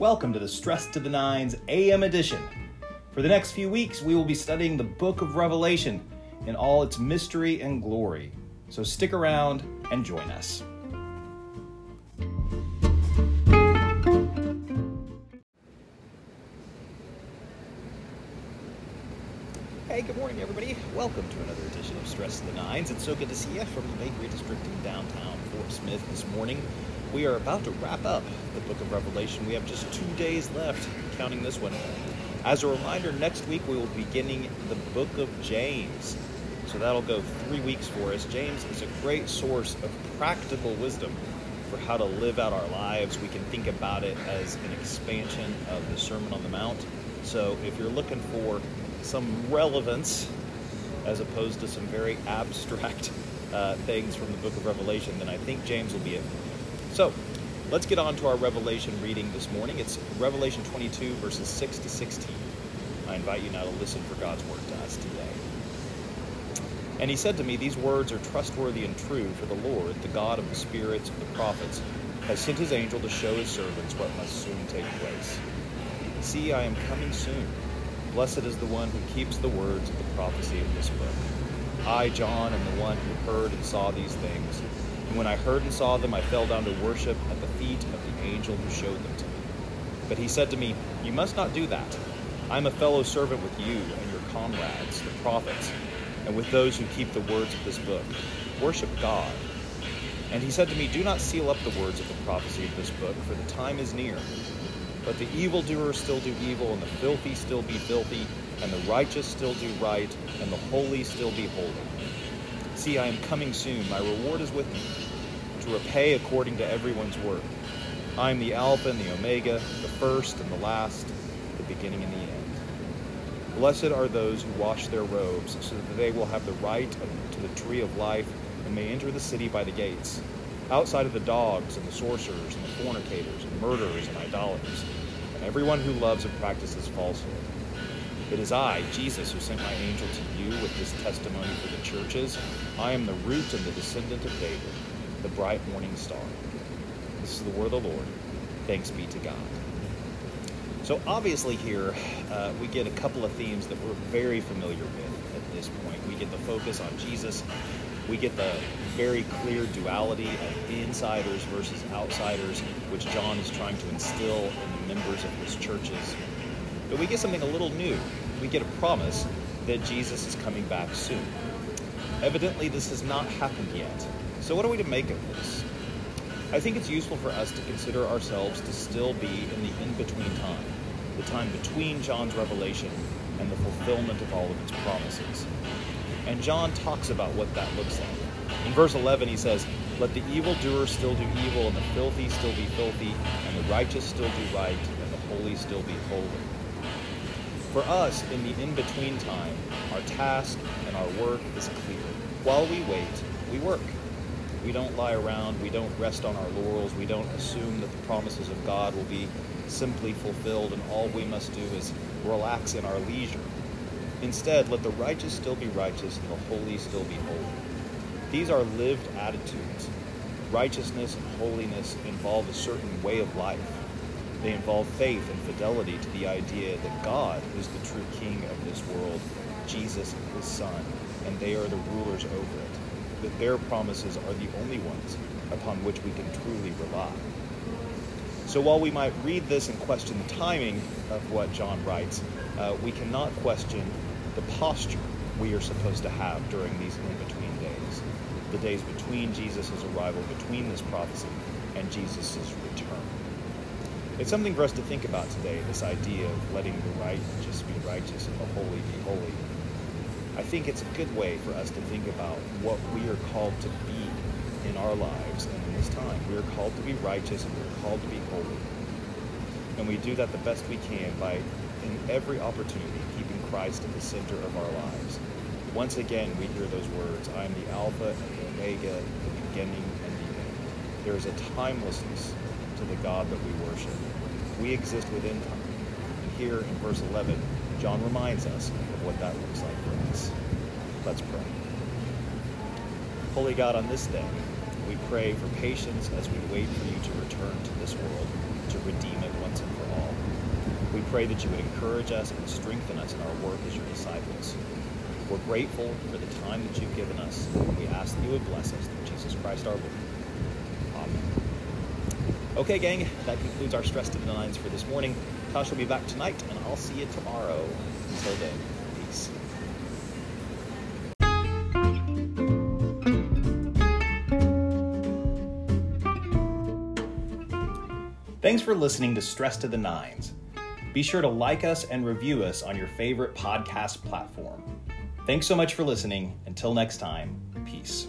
Welcome to the Stress to the Nines AM edition. For the next few weeks, we will be studying the book of Revelation in all its mystery and glory. So stick around and join us. Hey, good morning, everybody. Welcome to another edition of Stress to the Nines. It's so good to see you from the Bakery District in downtown Fort Smith this morning. We are about to wrap up the book of Revelation. We have just two days left, counting this one. As a reminder, next week we will be beginning the book of James. So that'll go three weeks for us. James is a great source of practical wisdom for how to live out our lives. We can think about it as an expansion of the Sermon on the Mount. So if you're looking for some relevance as opposed to some very abstract uh, things from the book of Revelation, then I think James will be it. So, let's get on to our Revelation reading this morning. It's Revelation 22, verses 6 to 16. I invite you now to listen for God's word to us today. And he said to me, These words are trustworthy and true, for the Lord, the God of the spirits of the prophets, has sent his angel to show his servants what must soon take place. See, I am coming soon. Blessed is the one who keeps the words of the prophecy of this book. I, John, am the one who heard and saw these things. And when I heard and saw them, I fell down to worship at the feet of the angel who showed them to me. But he said to me, You must not do that. I am a fellow servant with you and your comrades, the prophets, and with those who keep the words of this book. Worship God. And he said to me, Do not seal up the words of the prophecy of this book, for the time is near. But the evildoers still do evil, and the filthy still be filthy, and the righteous still do right, and the holy still be holy. See, I am coming soon. My reward is with me, to repay according to everyone's work. I am the Alpha and the Omega, the first and the last, the beginning and the end. Blessed are those who wash their robes, so that they will have the right to the tree of life and may enter the city by the gates. Outside of the dogs and the sorcerers and the fornicators and murderers and idolaters, and everyone who loves and practices falsehood. It is I, Jesus, who sent my angel to you with this testimony for the churches. I am the root and the descendant of David, the bright morning star. This is the word of the Lord. Thanks be to God. So, obviously, here uh, we get a couple of themes that we're very familiar with at this point. We get the focus on Jesus, we get the very clear duality of insiders versus outsiders, which John is trying to instill in the members of his churches. But we get something a little new. We get a promise that Jesus is coming back soon. Evidently, this has not happened yet. So, what are we to make of this? I think it's useful for us to consider ourselves to still be in the in between time, the time between John's revelation and the fulfillment of all of its promises. And John talks about what that looks like. In verse 11, he says, Let the evildoer still do evil, and the filthy still be filthy, and the righteous still do right, and the holy still be holy. For us, in the in between time, our task and our work is clear. While we wait, we work. We don't lie around, we don't rest on our laurels, we don't assume that the promises of God will be simply fulfilled, and all we must do is relax in our leisure. Instead, let the righteous still be righteous and the holy still be holy. These are lived attitudes. Righteousness and holiness involve a certain way of life. They involve faith and fidelity to the idea that God is the true king of this world, Jesus, his son, and they are the rulers over it. That their promises are the only ones upon which we can truly rely. So while we might read this and question the timing of what John writes, uh, we cannot question the posture we are supposed to have during these in between days, the days between Jesus' arrival, between this prophecy and Jesus' return. It's something for us to think about today this idea of letting the righteous be righteous and the holy be holy. I think it's a good way for us to think about what we are called to be in our lives and in this time. We are called to be righteous and we're called to be holy. And we do that the best we can by, in every opportunity, keeping Christ at the center of our lives. Once again, we hear those words I am the Alpha and the Omega, the beginning and the end. There is a timelessness to the God that we worship. We exist within time. And here in verse 11, John reminds us of what that looks like for us. Let's pray. Holy God, on this day, we pray for patience as we wait for you to return to this world to redeem it once and for all. We pray that you would encourage us and strengthen us in our work as your disciples. We're grateful for the time that you've given us. We ask that you would bless us through Jesus Christ our Lord. Amen. Okay, gang, that concludes our Stress to the Nines for this morning. Tosh will be back tonight, and I'll see you tomorrow. Until then, peace. Thanks for listening to Stress to the Nines. Be sure to like us and review us on your favorite podcast platform. Thanks so much for listening. Until next time, peace.